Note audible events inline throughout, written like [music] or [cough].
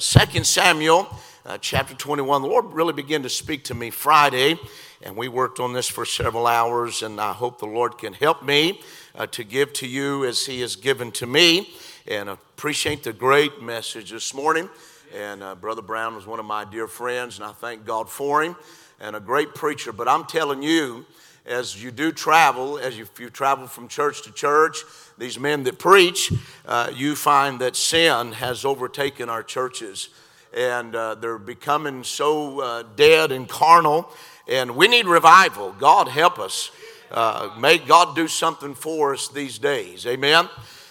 2 Samuel uh, chapter 21. The Lord really began to speak to me Friday, and we worked on this for several hours, and I hope the Lord can help me uh, to give to you as He has given to me. And appreciate the great message this morning. And uh, Brother Brown was one of my dear friends, and I thank God for him and a great preacher. But I'm telling you, as you do travel, as you, you travel from church to church, these men that preach, uh, you find that sin has overtaken our churches. And uh, they're becoming so uh, dead and carnal. And we need revival. God help us. Uh, may God do something for us these days. Amen.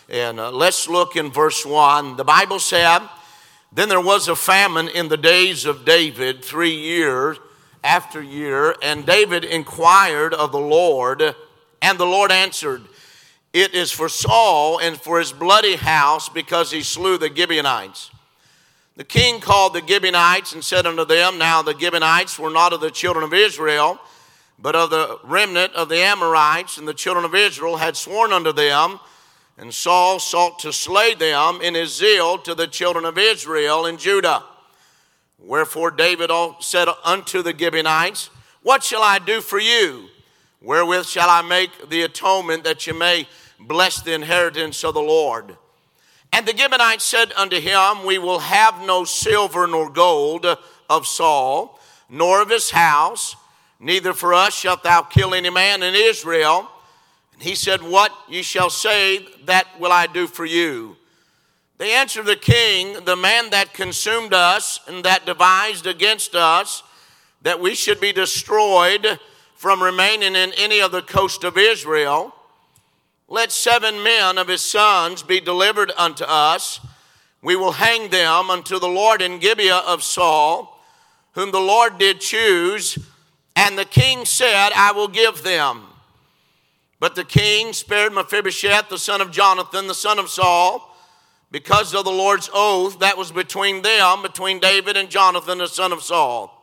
And uh, let's look in verse 1. The Bible said, Then there was a famine in the days of David, three years after year, and David inquired of the Lord, and the Lord answered, It is for Saul and for his bloody house, because he slew the Gibeonites. The king called the Gibeonites and said unto them, Now the Gibeonites were not of the children of Israel, but of the remnant of the Amorites, and the children of Israel had sworn unto them. And Saul sought to slay them in his zeal to the children of Israel and Judah. Wherefore David said unto the Gibeonites, What shall I do for you? Wherewith shall I make the atonement that you may bless the inheritance of the Lord? And the Gibeonites said unto him, We will have no silver nor gold of Saul, nor of his house, neither for us shalt thou kill any man in Israel. And he said, What ye shall say, that will I do for you. They answered the king, The man that consumed us and that devised against us, that we should be destroyed from remaining in any of the coast of Israel, let seven men of his sons be delivered unto us. We will hang them unto the Lord in Gibeah of Saul, whom the Lord did choose. And the king said, I will give them. But the king spared Mephibosheth, the son of Jonathan, the son of Saul because of the Lord's oath that was between them, between David and Jonathan, the son of Saul.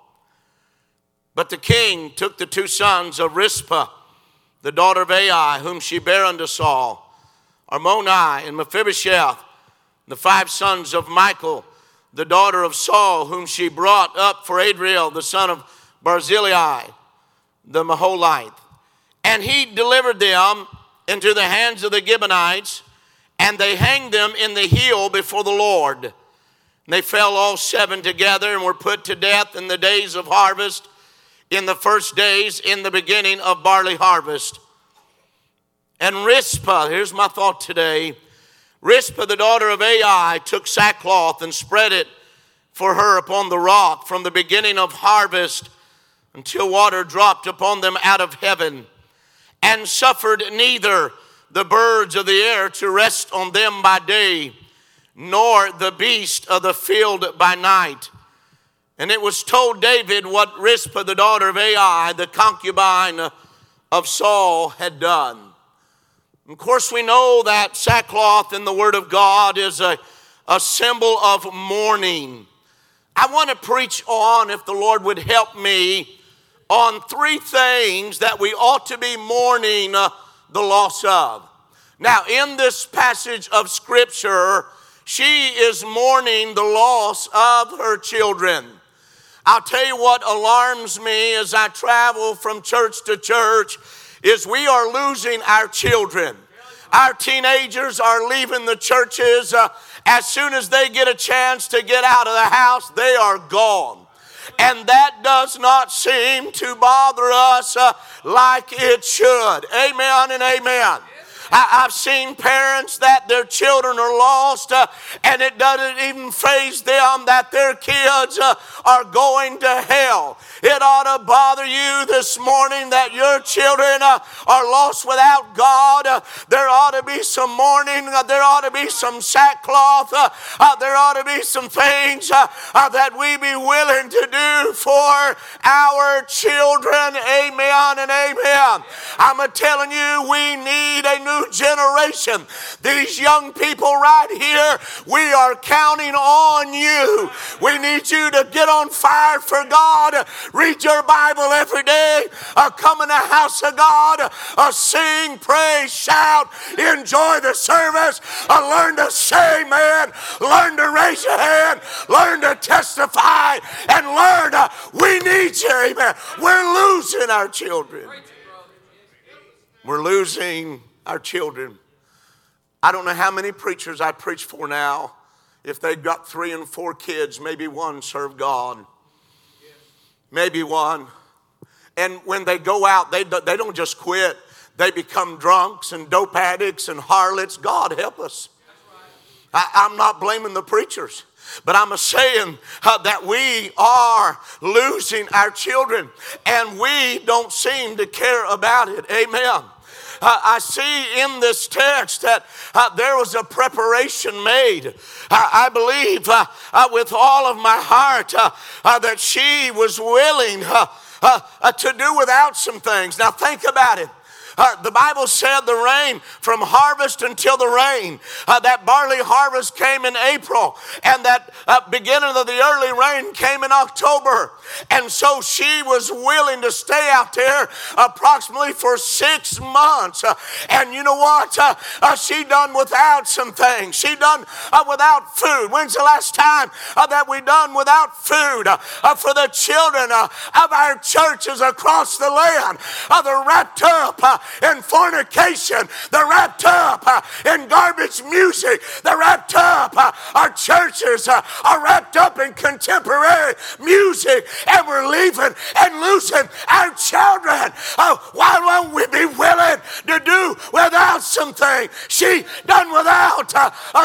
But the king took the two sons of Rizpah, the daughter of Ai, whom she bare unto Saul, Armoni and Mephibosheth, the five sons of Michal, the daughter of Saul, whom she brought up for Adriel, the son of Barzillai, the Meholathite. And he delivered them into the hands of the Gibeonites and they hanged them in the hill before the Lord. And they fell all seven together and were put to death in the days of harvest, in the first days, in the beginning of barley harvest. And Rizpah, here's my thought today Rizpah, the daughter of Ai, took sackcloth and spread it for her upon the rock from the beginning of harvest until water dropped upon them out of heaven, and suffered neither the birds of the air to rest on them by day, nor the beast of the field by night. And it was told David what Rizpah, the daughter of Ai, the concubine of Saul, had done. Of course, we know that sackcloth in the Word of God is a, a symbol of mourning. I want to preach on, if the Lord would help me, on three things that we ought to be mourning uh, the loss of. Now, in this passage of Scripture, she is mourning the loss of her children. I'll tell you what alarms me as I travel from church to church is we are losing our children. Our teenagers are leaving the churches. Uh, as soon as they get a chance to get out of the house, they are gone and that does not seem to bother us uh, like it should. Amen and amen. I, have seen parents that their children are lost uh, and it doesn't even phase them that their kids uh, are going to hell. It ought to bother you this morning that your children uh, are lost without God. Uh, there ought to be some mourning, uh, there ought to be some sackcloth, uh, there ought to be some things that we be willing to do for our children. Amen and amen. I'm telling you, we need a new new generation. These young people right here, we are counting on you. We need you to get on fire for God. Read your Bible every day. Uh, come in the house of God. Uh, sing, pray, shout, enjoy the service. Uh, learn to say, man. Learn to raise your hand. Learn to testify and learn. Uh, we need you, amen. We're losing our children. We're losing our children. I don't know how many preachers I preach for now. If they've got three and four kids, maybe one serve God. Maybe one. And when they go out, they, they don't just quit, they become drunks and dope addicts and harlots. God help us. I, am not blaming the preachers. But I'm saying uh, that we are losing our children and we don't seem to care about it. Amen. Uh, I see in this text that uh, there was a preparation made. I believe uh, uh, with all of my heart uh, that she was willing to do without some things. Now, think about it. Uh, the Bible said the rain from harvest until the rain. Uh, that barley harvest came in April, and that uh, beginning of the early rain came in October. And so she was willing to stay out there approximately for six months. Uh, and you know what? Uh, uh, she done without some things. She done without food. When's the last time that we done without food for the children of our churches across the land? they're wrapped up in fornication. They're wrapped up uh, in garbage music. They're wrapped up. Uh, our churches uh, are wrapped up in contemporary music, and we're leaving and losing our children. Oh, why won't we be willing to do without something? She done without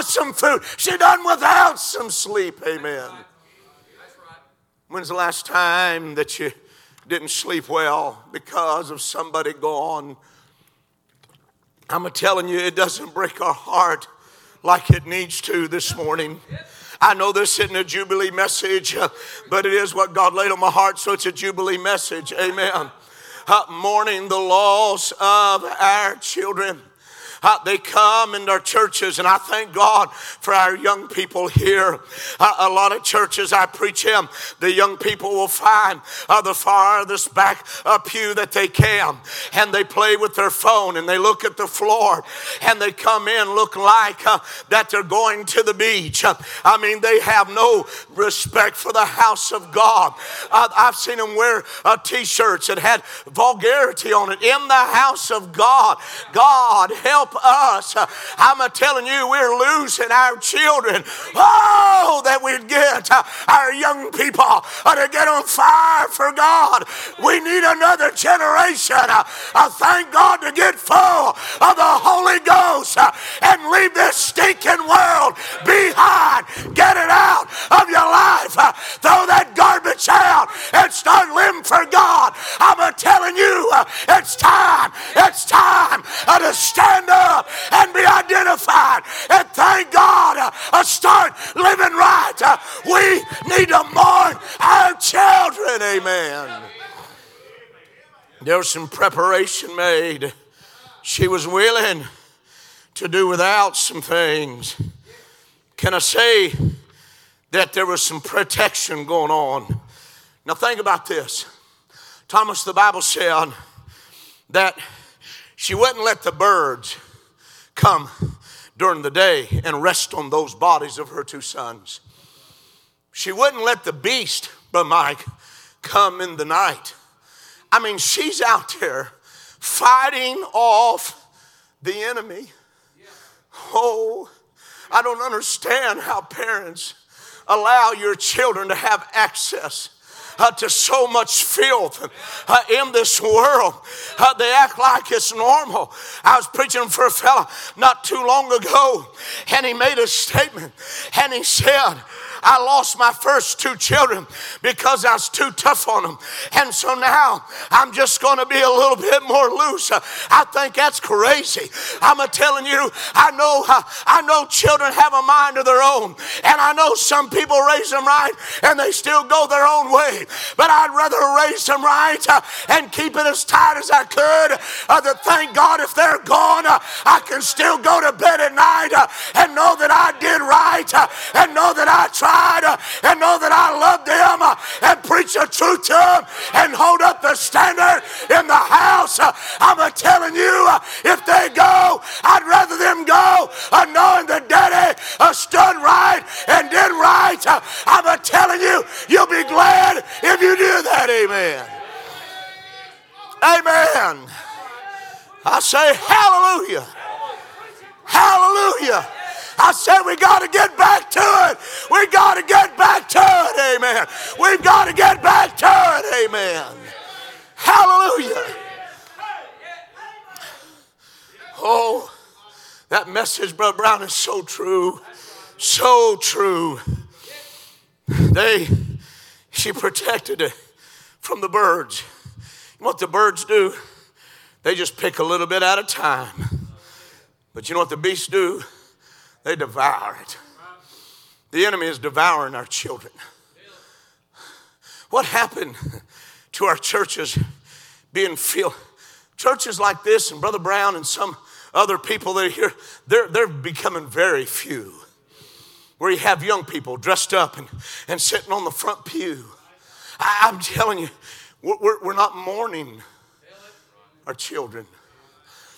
some food. She done without some sleep. Amen. When's the last time that you didn't sleep well because of somebody gone I'm telling you, it doesn't break our heart like it needs to this morning. I know this isn't a Jubilee message, but it is what God laid on my heart, so it's a Jubilee message. Amen. Uh, mourning the loss of our children. Uh, they come into our churches, and I thank God for our young people here. Uh, a lot of churches I preach in, the young people will find uh, the farthest back uh, pew that they can, and they play with their phone and they look at the floor, and they come in look like uh, that they're going to the beach. Uh, I mean, they have no respect for the house of God. I've seen them wear t-shirts that had vulgarity on it in the house of God. God help help us. I'm telling you, we're losing our children. Oh, that we'd get our young people to get on fire for God. We need another generation. I thank God to get full of the Holy Ghost and leave this stinking world behind. Get it out of your life. Throw that garbage out and start living for God. I'm telling you, it's time. It's time to stand up up and be identified. And thank God, uh, start living right. Uh, we need to mourn our children. Amen. There was some preparation made. She was willing to do without some things. Can I say that there was some protection going on? Now, think about this. Thomas, the Bible said that she wouldn't let the birds come during the day and rest on those bodies of her two sons. She wouldn't let the beast, but Mike, come in the night. I mean, she's out there fighting off the enemy. Oh, I don't understand how parents allow your children to have access uh, to so much filth uh, in this world. Uh, they act like it's normal. I was preaching for a fella not too long ago, and he made a statement, and he said, I lost my first two children because I was too tough on them. And so now I'm just going to be a little bit more loose. I think that's crazy. I'm telling you, I know, I know children have a mind of their own. And I know some people raise them right and they still go their own way. But I'd rather raise them right uh, and keep it as tight as I could. Uh, that thank God if they're gone, uh, I can still go to bed at night uh, and know that I did right uh, and know that I tried uh, and know that I loved them and preach the truth to them and hold up the standard in the house. I'm telling you, if they go, I'd rather them go knowing that daddy stood right and did right. I'm telling you, you'll be glad if you do that. Amen. Amen. I say hallelujah. Hallelujah. I said we got to get back to it. We got to get back to it. Amen. We've got to get back to it. Amen. Hallelujah. Oh, that message, Brother Brown, is so true. So true. They, she protected it from the birds. You know what the birds do? They just pick a little bit at a time. But you know what the beasts do? They devour it. The enemy is devouring our children. What happened to our churches being filled? Churches like this and Brother Brown and some other people that are here, they're, they're becoming very few. Where you have young people dressed up and, and sitting on the front pew. I, am telling you, we're, we're not mourning our children.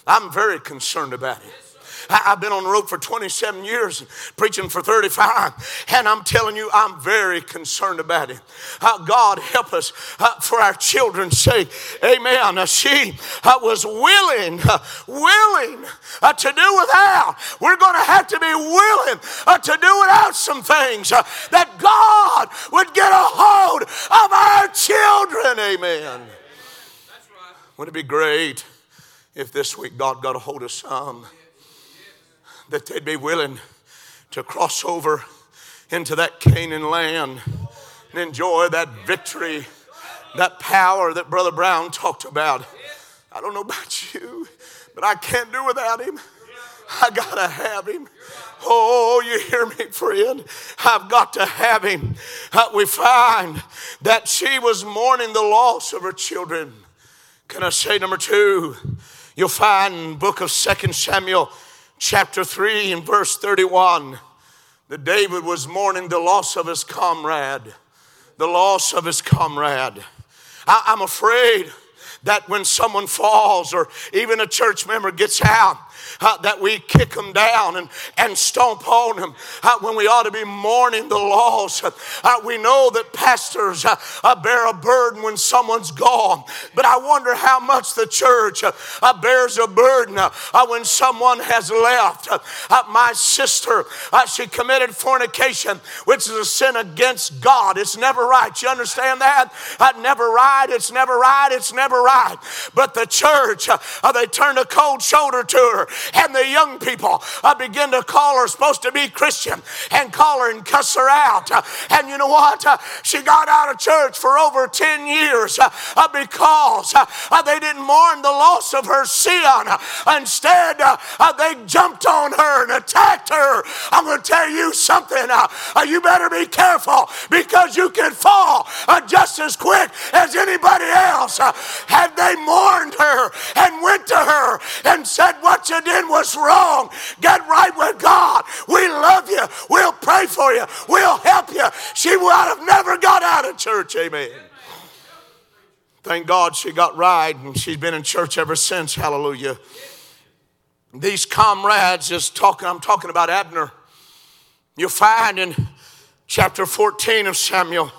I'm very concerned about it. I've been on the road for 27 years, preaching for 35, and I'm telling you, I'm very concerned about it. Uh, God help us uh, for our children's sake. Amen. Uh, she uh, was willing, uh, willing uh, to do without. We're going to have to be willing to do without some things that God would get a hold of our children. Amen. Wouldn't it be great if this week God got a hold of some that they'd be willing to cross over into that Canaan land and enjoy that victory, that power that Brother Brown talked about? I don't know about you, but I can't do without him. I gotta have him. Oh, you hear me, friend? I've got to have him. Uh, we find that she was mourning the loss of her children. Can I say number two? You'll find book of Second Samuel chapter 3 and verse 31 that David was mourning the loss of his comrade. The loss of his comrade. I, I'm afraid that when someone falls or even a church member gets out, uh, that we kick them down and, and stomp on them uh, when we ought to be mourning the loss. Uh, we know that pastors uh, uh, bear a burden when someone's gone, but I wonder how much the church uh, bears a burden when someone has left. my sister, she committed fornication, which is a sin against God. It's never right. You understand that? never right. It's never right. It's never right. But the church, they turned a cold shoulder to her and the young people uh, begin to call her supposed to be Christian and call her and cuss her out. Uh, and you know what? Uh, she got out of church for over 10 years uh, uh, because uh, they didn't mourn the loss of her sin. Instead, they jumped on her and attacked her. I'm going to tell you something. you better be careful because you can fall just as quick as anybody else. Had they mourned her and went to her and said, What you did was wrong. Get right with God. We love you. We'll pray for you. We'll help you. She would have never got out of church. Amen. Thank God she got right and she's been in church ever since. Hallelujah. These comrades is talking, I'm talking about Abner. You'll find in chapter 14 of Samuel,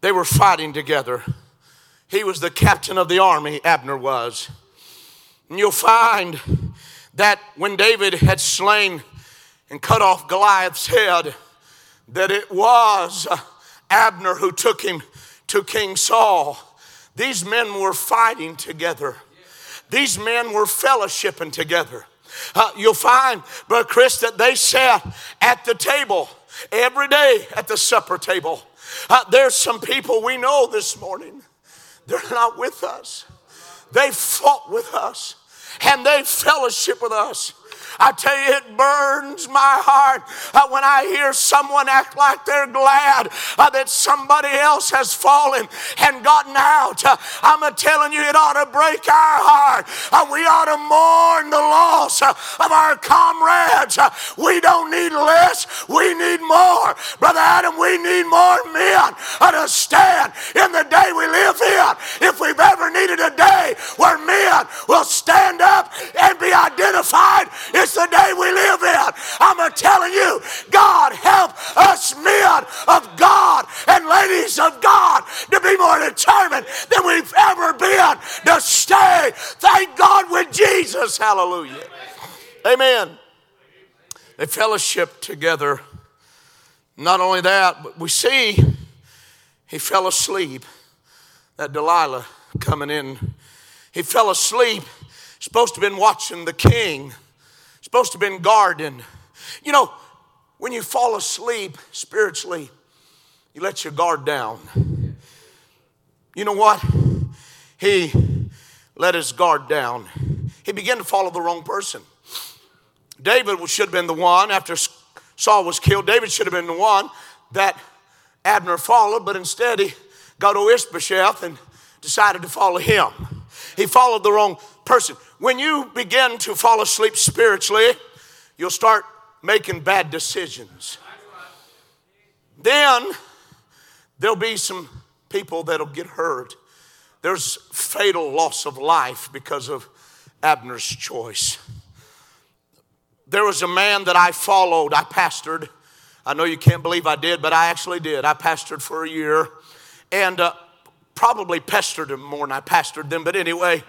they were fighting together. He was the captain of the army, Abner was. And you'll find that when David had slain and cut off Goliath's head, that it was uh, Abner who took him to King Saul. These men were fighting together. These men were fellowshipping together. Uh, you'll find, Brother Chris, that they sat at the table every day at the supper table. Uh, there's some people we know this morning, they're not with us. They fought with us and they fellowship with us. I tell you, it burns my heart uh, when I hear someone act like they're glad uh, that somebody else has fallen and gotten out. Uh, I'm telling you, it ought to break our heart. Uh, we ought to mourn the loss uh, of our comrades. Uh, we don't need less, we need more. Brother Adam, we need more men to stand in the day we live in. If we've ever needed a day where men will stand up and be identified, it's the day we live in. I'm telling you, God help us men of God and ladies of God to be more determined than we've ever been to stay, thank God, with Jesus. Hallelujah. Amen. They fellowship together. Not only that, but we see he fell asleep. That Delilah coming in. He fell asleep. Supposed to have been watching the king supposed to have been guarding. You know, when you fall asleep spiritually, you let your guard down. You know what? He let his guard down. He began to follow the wrong person. David should have been the one after Saul was killed. David should have been the one that Abner followed, but instead he got to Ishbosheth and decided to follow him. He followed the wrong person. When you begin to fall asleep spiritually, you'll start making bad decisions. Then there'll be some people that'll get hurt. There's fatal loss of life because of Abner's choice. There was a man that I followed, I pastored. I know you can't believe I did, but I actually did. I pastored for a year and uh, probably pestered him more than I pastored them, but anyway.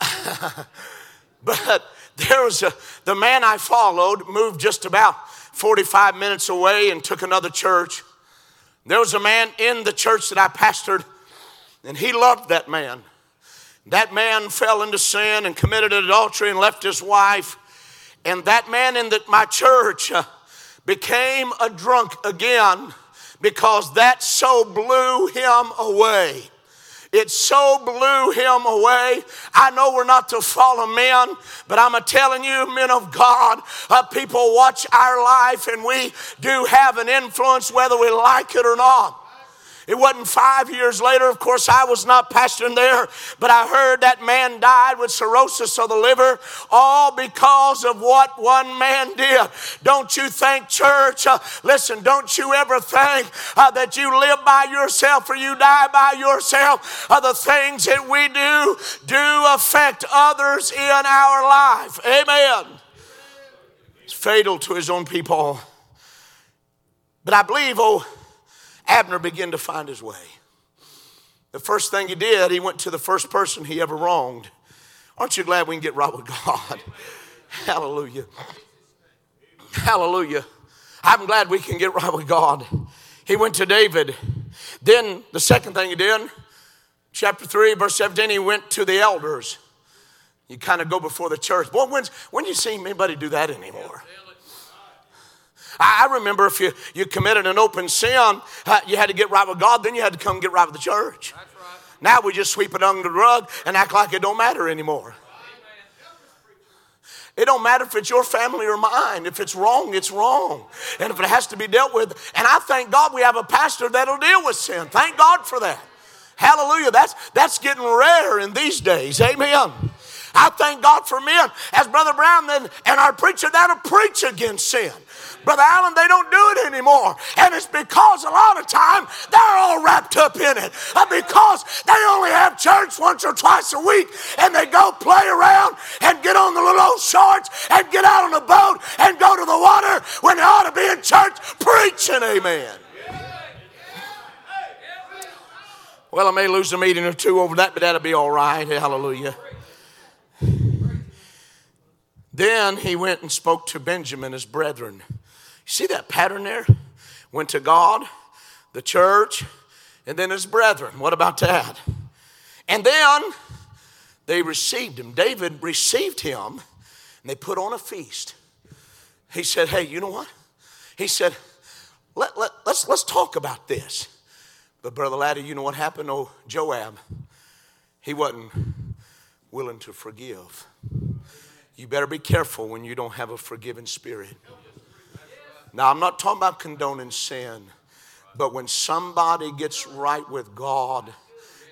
[laughs] but there was a, the man I followed moved just about 45 minutes away and took another church. There was a man in the church that I pastored, and he loved that man. That man fell into sin and committed adultery and left his wife. And that man in the, my church uh, became a drunk again because that so blew him away. It so blew him away. I know we're not to follow men, but I'm a telling you, men of God, uh, people watch our life and we do have an influence whether we like it or not. It wasn't five years later. Of course, I was not pastoring there, but I heard that man died with cirrhosis of the liver, all because of what one man did. Don't you think, church? Uh, listen, don't you ever think uh, that you live by yourself or you die by yourself? Uh, the things that we do do affect others in our life. Amen. It's fatal to his own people. But I believe, oh, Abner began to find his way. The first thing he did, he went to the first person he ever wronged. Aren't you glad we can get right with God? [laughs] Hallelujah. Hallelujah. I'm glad we can get right with God. He went to David. Then the second thing he did, chapter 3, verse 17, he went to the elders. You kind of go before the church. Boy, when's, when you see anybody do that anymore? I remember if you, you committed an open sin, uh, you had to get right with God, then you had to come get right with the church. Right. Now we just sweep it under the rug and act like it don't matter anymore. It don't matter if it's your family or mine. If it's wrong, it's wrong. And if it has to be dealt with, and I thank God we have a pastor that'll deal with sin. Thank God for that. Hallelujah. That's that's getting rare in these days. Amen. I thank God for men, as Brother Brown and, and our preacher that'll preach against sin. Brother Allen, they don't do it anymore. And it's because a lot of time they're all wrapped up in it. And because they only have church once or twice a week and they go play around and get on the little old shorts and get out on the boat and go to the water when they ought to be in church preaching. Amen. Well, I may lose a meeting or two over that, but that'll be all right. Hallelujah. Then he went and spoke to Benjamin, his brethren. See that pattern there? Went to God, the church, and then his brethren. What about that? And then they received him. David received him, and they put on a feast. He said, Hey, you know what? He said, let, let, let's, let's talk about this. But Brother Laddie, you know what happened? Oh, Joab, he wasn't willing to forgive. You better be careful when you don't have a forgiving spirit. Now, I'm not talking about condoning sin, but when somebody gets right with God,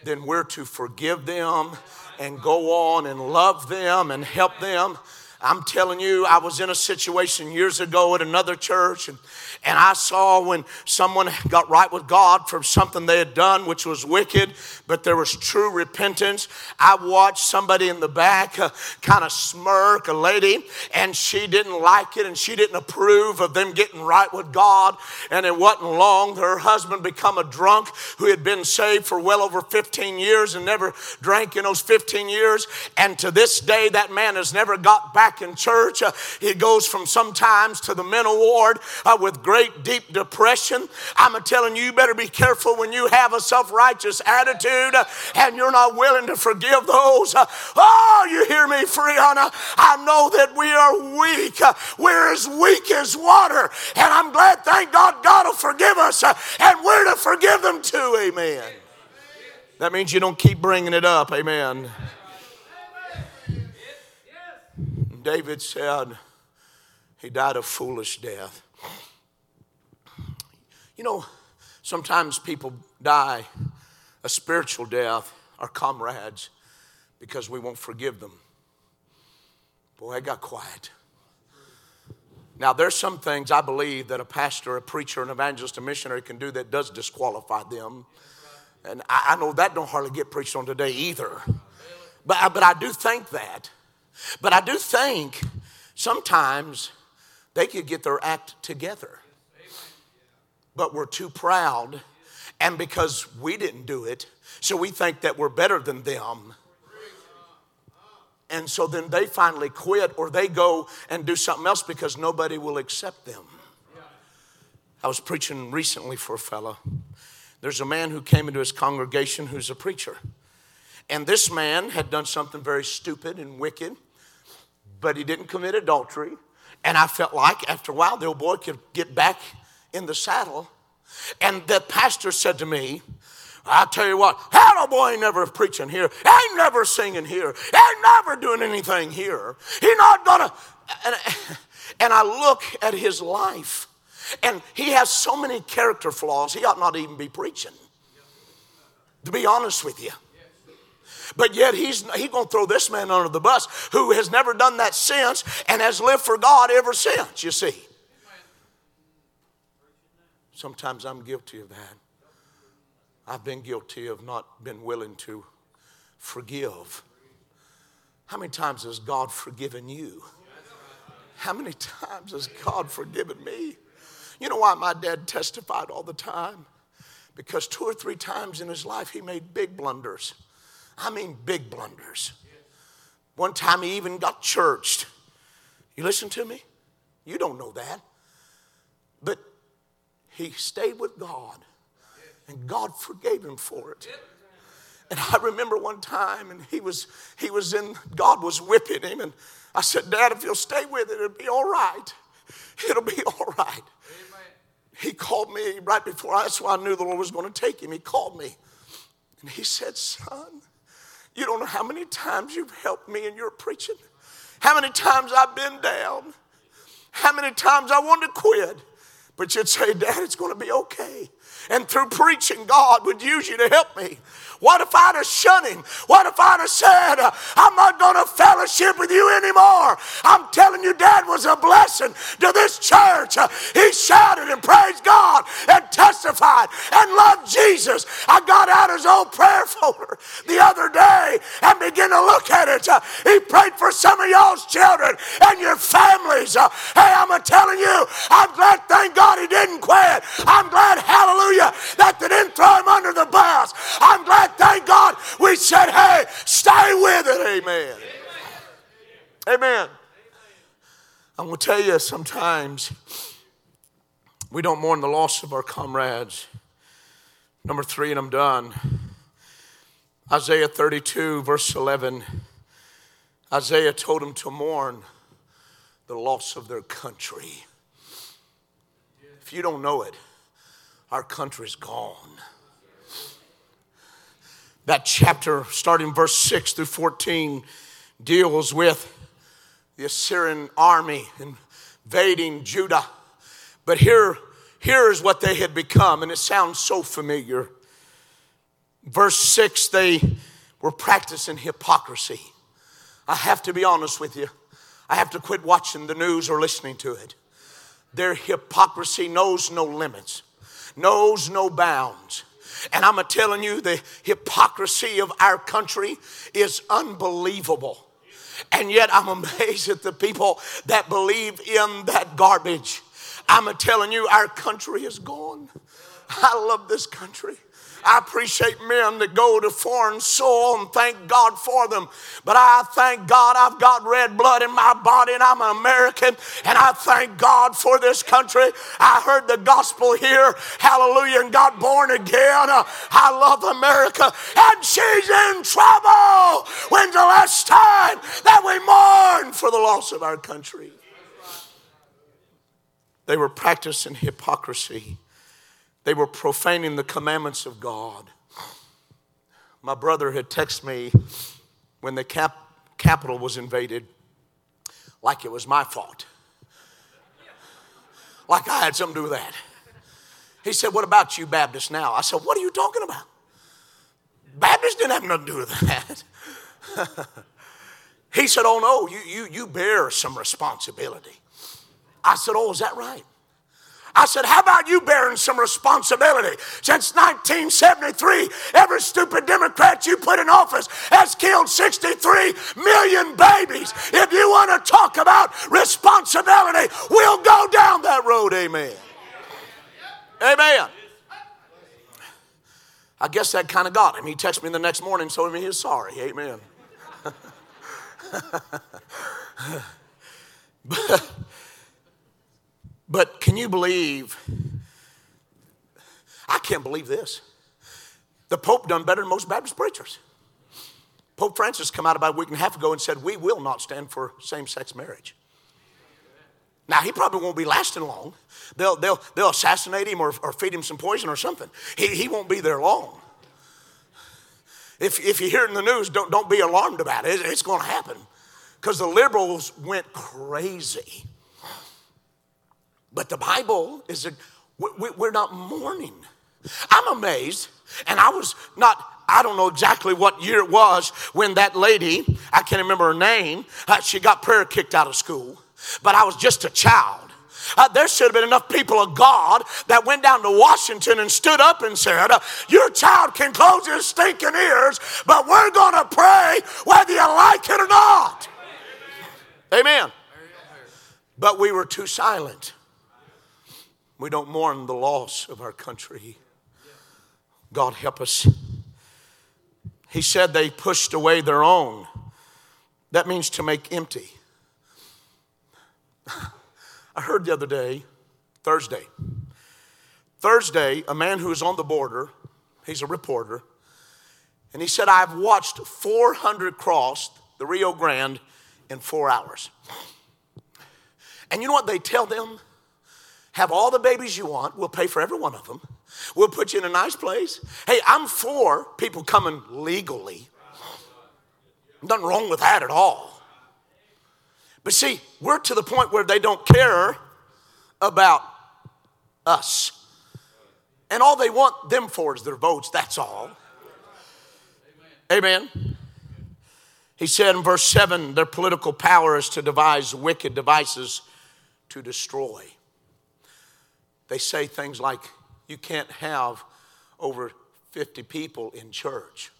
then we're to forgive them and go on and love them and help them. I'm telling you, I was in a situation years ago at another church, and, and I saw when someone got right with God for something they had done, which was wicked, but there was true repentance. I watched somebody in the back uh, kind of smirk, a lady, and she didn't like it and she didn't approve of them getting right with God. And it wasn't long, her husband become a drunk who had been saved for well over 15 years and never drank in those 15 years. And to this day, that man has never got back back in church. Uh, he goes from sometimes to the mental ward uh, with great deep depression. I'm telling you, you better be careful when you have a self righteous attitude uh, and you're not willing to forgive those. Uh, oh, you hear me, Friana? I know that we are weak. Uh, we're as weak as water. And I'm glad, thank God, God will forgive us. Uh, and we're to forgive them too. Amen. That means you don't keep bringing it up. Amen. David said he died a foolish death. You know, sometimes people die a spiritual death, our comrades, because we won't forgive them. Boy, I got quiet. Now, there's some things I believe that a pastor, a preacher, an evangelist, a missionary can do that does disqualify them. And I, know that don't hardly get preached on today either. But, but I do think that. But I do think sometimes they could get their act together. But we're too proud, and because we didn't do it, so we think that we're better than them. And so then they finally quit or they go and do something else because nobody will accept them. I was preaching recently for a fellow. There's a man who came into his congregation who's a preacher. And this man had done something very stupid and wicked but he didn't commit adultery. And I felt like after a while, the old boy could get back in the saddle. And the pastor said to me, I'll tell you what, that old boy ain't never preaching here. Ain't never singing here. Ain't never doing anything here. He not gonna. And I look at his life, and he has so many character flaws, he ought not even be preaching. To be honest with you. But yet he's he gonna throw this man under the bus who has never done that since and has lived for God ever since, you see. Sometimes I'm guilty of that. I've been guilty of not been willing to forgive. How many times has God forgiven you? How many times has God forgiven me? You know why my dad testified all the time? Because two or three times in his life he made big blunders. I mean, big blunders. One time he even got churched. You listen to me? You don't know that. But he stayed with God, and God forgave him for it. And I remember one time, and he was he was in God was whipping him, and I said, Dad, if you'll stay with it, it'll be all right. It'll be all right. Amen. He called me right before that's why I knew the Lord was going to take him. He called me, and he said, Son, you don't know how many times you've helped me in your preaching, how many times I've been down, how many times I wanted to quit. But you'd say, Dad, it's going to be okay. And through preaching, God would use you to help me. What if I'd have shunned him? What if I'd have said, I'm not going to fellowship with you anymore? I'm telling you, Dad was a blessing to this church. He shouted and praised God and testified and loved Jesus. I got out his old prayer folder the other day and began to look at it. He prayed for some of y'all's children and your families. Hey, I'm telling you, I'm glad, thank God he didn't quit. I'm glad, hallelujah, that they didn't throw him under the bus. I'm glad thank God we said, hey, stay with it. Amen. Amen. I'm going to tell you sometimes we don't mourn the loss of our comrades. Number three, and I'm done. Isaiah 32, verse 11. Isaiah told them to mourn the loss of their country. If you don't know it, our country's gone. That chapter, starting verse 6 through 14, deals with the Assyrian army invading Judah. But here, here is what they had become, and it sounds so familiar. Verse 6 they were practicing hypocrisy. I have to be honest with you. I have to quit watching the news or listening to it. Their hypocrisy knows no limits, knows no bounds. And I'm telling you, the hypocrisy of our country is unbelievable. And yet, I'm amazed at the people that believe in that garbage. I'm telling you, our country is gone. I love this country. I appreciate men that go to foreign soil and thank God for them. But I thank God I've got red blood in my body and I'm an American and I thank God for this country. I heard the gospel here, hallelujah, and got born again. I love America and she's in trouble. When's the last time that we mourn for the loss of our country? They were practicing hypocrisy. They were profaning the commandments of God. My brother had texted me when the cap- capital was invaded like it was my fault. Like I had something to do with that. He said, What about you, Baptists, now? I said, What are you talking about? Baptists didn't have nothing to do with that. [laughs] he said, Oh no, you, you, you bear some responsibility. I said, Oh, is that right? I said, How about you bearing some responsibility? Since 1973, every stupid Democrat you put in office has killed 63 million babies. If you want to talk about responsibility, we'll go down that road. Amen. Amen. I guess that kind of got him. He texted me the next morning, told me he's sorry. Amen. [laughs] but but can you believe? I can't believe this. The Pope done better than most Baptist preachers. Pope Francis come out about a week and a half ago and said, we will not stand for same-sex marriage. Now, he probably won't be lasting long. They'll, they'll, they'll assassinate him or, or feed him some poison or something. He, he won't be there long. If, if you hear it in the news, don't, don't be alarmed about it. It's going to happen. Because the liberals went crazy but the Bible is, a, we're not mourning. I'm amazed, and I was not, I don't know exactly what year it was when that lady, I can't remember her name, uh, she got prayer kicked out of school, but I was just a child. Uh, there should have been enough people of God that went down to Washington and stood up and said, uh, Your child can close his stinking ears, but we're going to pray whether you like it or not. Amen. But we were too silent. We don't mourn the loss of our country. God help us. He said they pushed away their own. That means to make empty. [laughs] I heard the other day, Thursday. Thursday, a man who is on the border, he's a reporter, and he said, I've watched 400 cross the Rio Grande in four hours. And you know what they tell them? Have all the babies you want. We'll pay for every one of them. We'll put you in a nice place. Hey, I'm for people coming legally. Nothing wrong with that at all. But see, we're to the point where they don't care about us. And all they want them for is their votes, that's all. Amen. He said in verse 7 their political power is to devise wicked devices to destroy. They say things like, you can't have over 50 people in church,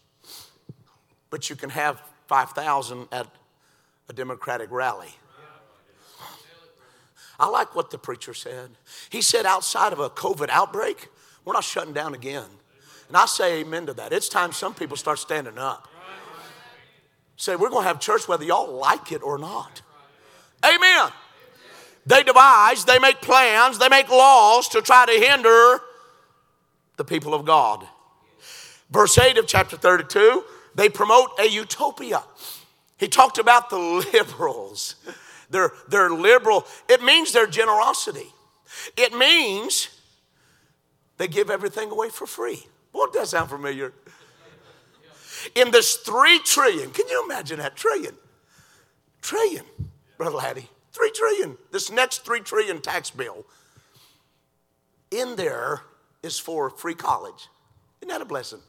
but you can have 5,000 at a Democratic rally. I like what the preacher said. He said, outside of a COVID outbreak, we're not shutting down again. And I say amen to that. It's time some people start standing up. Say, we're going to have church whether y'all like it or not. Amen. They devise, they make plans, they make laws to try to hinder the people of God. Verse 8 of chapter 32, they promote a utopia. He talked about the liberals. They're, they're liberal. It means their generosity. It means They give everything away for free. Boy, does that sound familiar? In this three trillion, can you imagine that? Trillion. Trillion, Brother Laddie. Three trillion. This next three trillion tax bill. In there is for free college. Isn't that a blessing?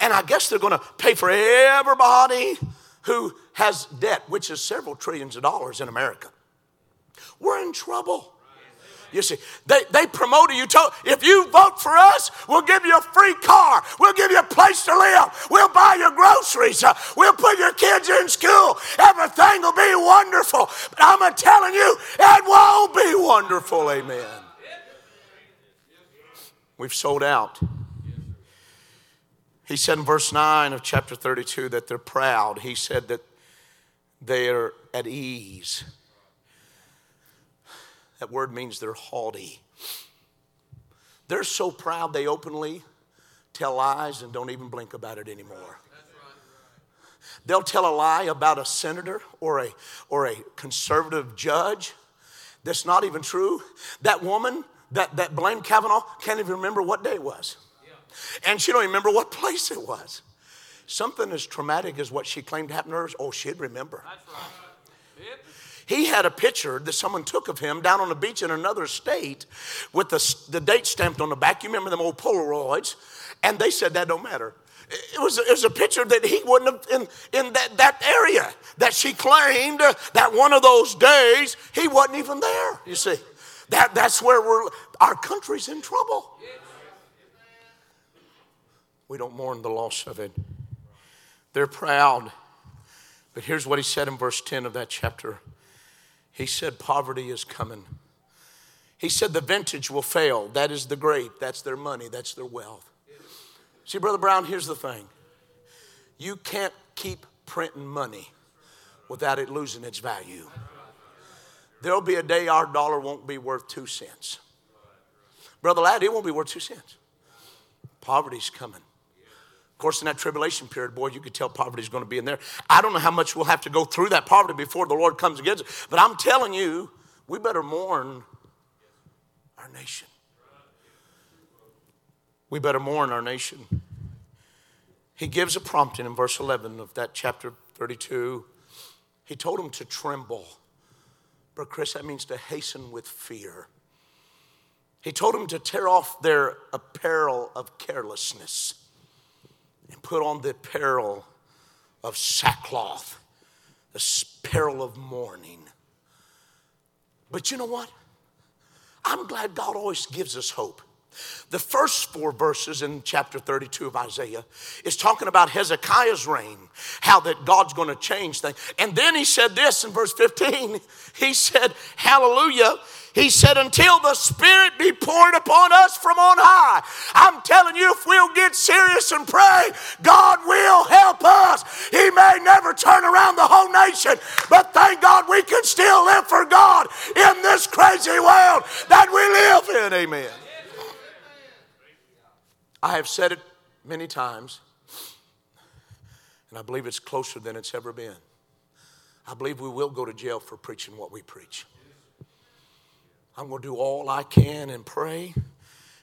And I guess they're going to pay for everybody who has debt, which is several trillions of dollars in America. We're in trouble. You see, they, they promoted you. Told, if you vote for us, we'll give you a free car. We'll give you a place to live. We'll buy your groceries. Uh, we'll put your kids in school. Everything will be wonderful. But I'm telling you, it won't be wonderful. Amen. We've sold out. He said in verse 9 of chapter 32 that they're proud. He said that they are at ease. That word means they're haughty. They're so proud they openly tell lies and don't even blink about it anymore. They'll tell a lie about a senator or a, or a conservative judge that's not even true. That woman that, that blamed Kavanaugh can't even remember what day it was. And she don't even remember what place it was. Something as traumatic as what she claimed happened to her, oh, she'd remember. He had a picture that someone took of him down on the beach in another state with the, the date stamped on the back. You remember them old Polaroids? And they said that don't matter. It was, it was a picture that he wouldn't have in, in that, that area that she claimed uh, that one of those days he wasn't even there. You see, that, that's where we're, our country's in trouble. We don't mourn the loss of it. They're proud. But here's what he said in verse 10 of that chapter he said, Poverty is coming. He said, The vintage will fail. That is the grape. That's their money. That's their wealth. See, Brother Brown, here's the thing you can't keep printing money without it losing its value. There'll be a day our dollar won't be worth two cents. Brother Ladd, it won't be worth two cents. Poverty's coming. Of course, in that tribulation period, boy, you could tell poverty is going to be in there. I don't know how much we'll have to go through that poverty before the Lord comes against it, but I'm telling you, we better mourn our nation. We better mourn our nation. He gives a prompting in verse 11 of that chapter 32. He told them to tremble. But, Chris, that means to hasten with fear. He told them to tear off their apparel of carelessness and put on the apparel of sackcloth, the apparel of mourning. But you know what? I'm glad God always gives us hope. The first four verses in chapter 32 of Isaiah is talking about Hezekiah's reign, how that God's going to change things. And then he said this in verse 15. [laughs] He said, Hallelujah. He said, until the Spirit be poured upon us from on high. I'm telling you, if we'll get serious and pray, God will help us. He may never turn around the whole nation, but thank God we can still live for God in this crazy world that we live in. Amen. I have said it many times, and I believe it's closer than it's ever been. I believe we will go to jail for preaching what we preach. I'm going to do all I can and pray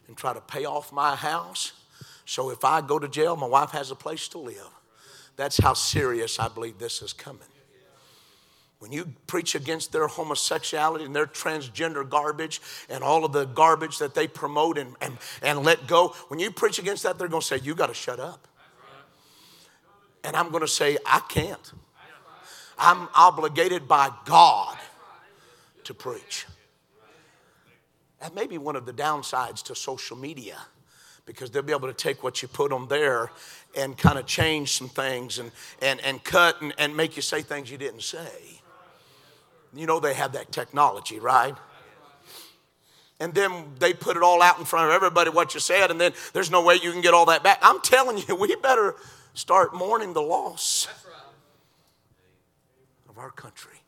and try to pay off my house. So if I go to jail, my wife has a place to live. That's how serious I believe this is coming. When you preach against their homosexuality and their transgender garbage and all of the garbage that they promote and, and, and let go, when you preach against that, they're going to say, You got to shut up. And I'm going to say, I can't. I'm obligated by God to preach. That may be one of the downsides to social media because they'll be able to take what you put on there and kind of change some things and, and, and cut and, and make you say things you didn't say. You know, they have that technology, right? And then they put it all out in front of everybody what you said, and then there's no way you can get all that back. I'm telling you, [laughs] we better start mourning the loss of our country.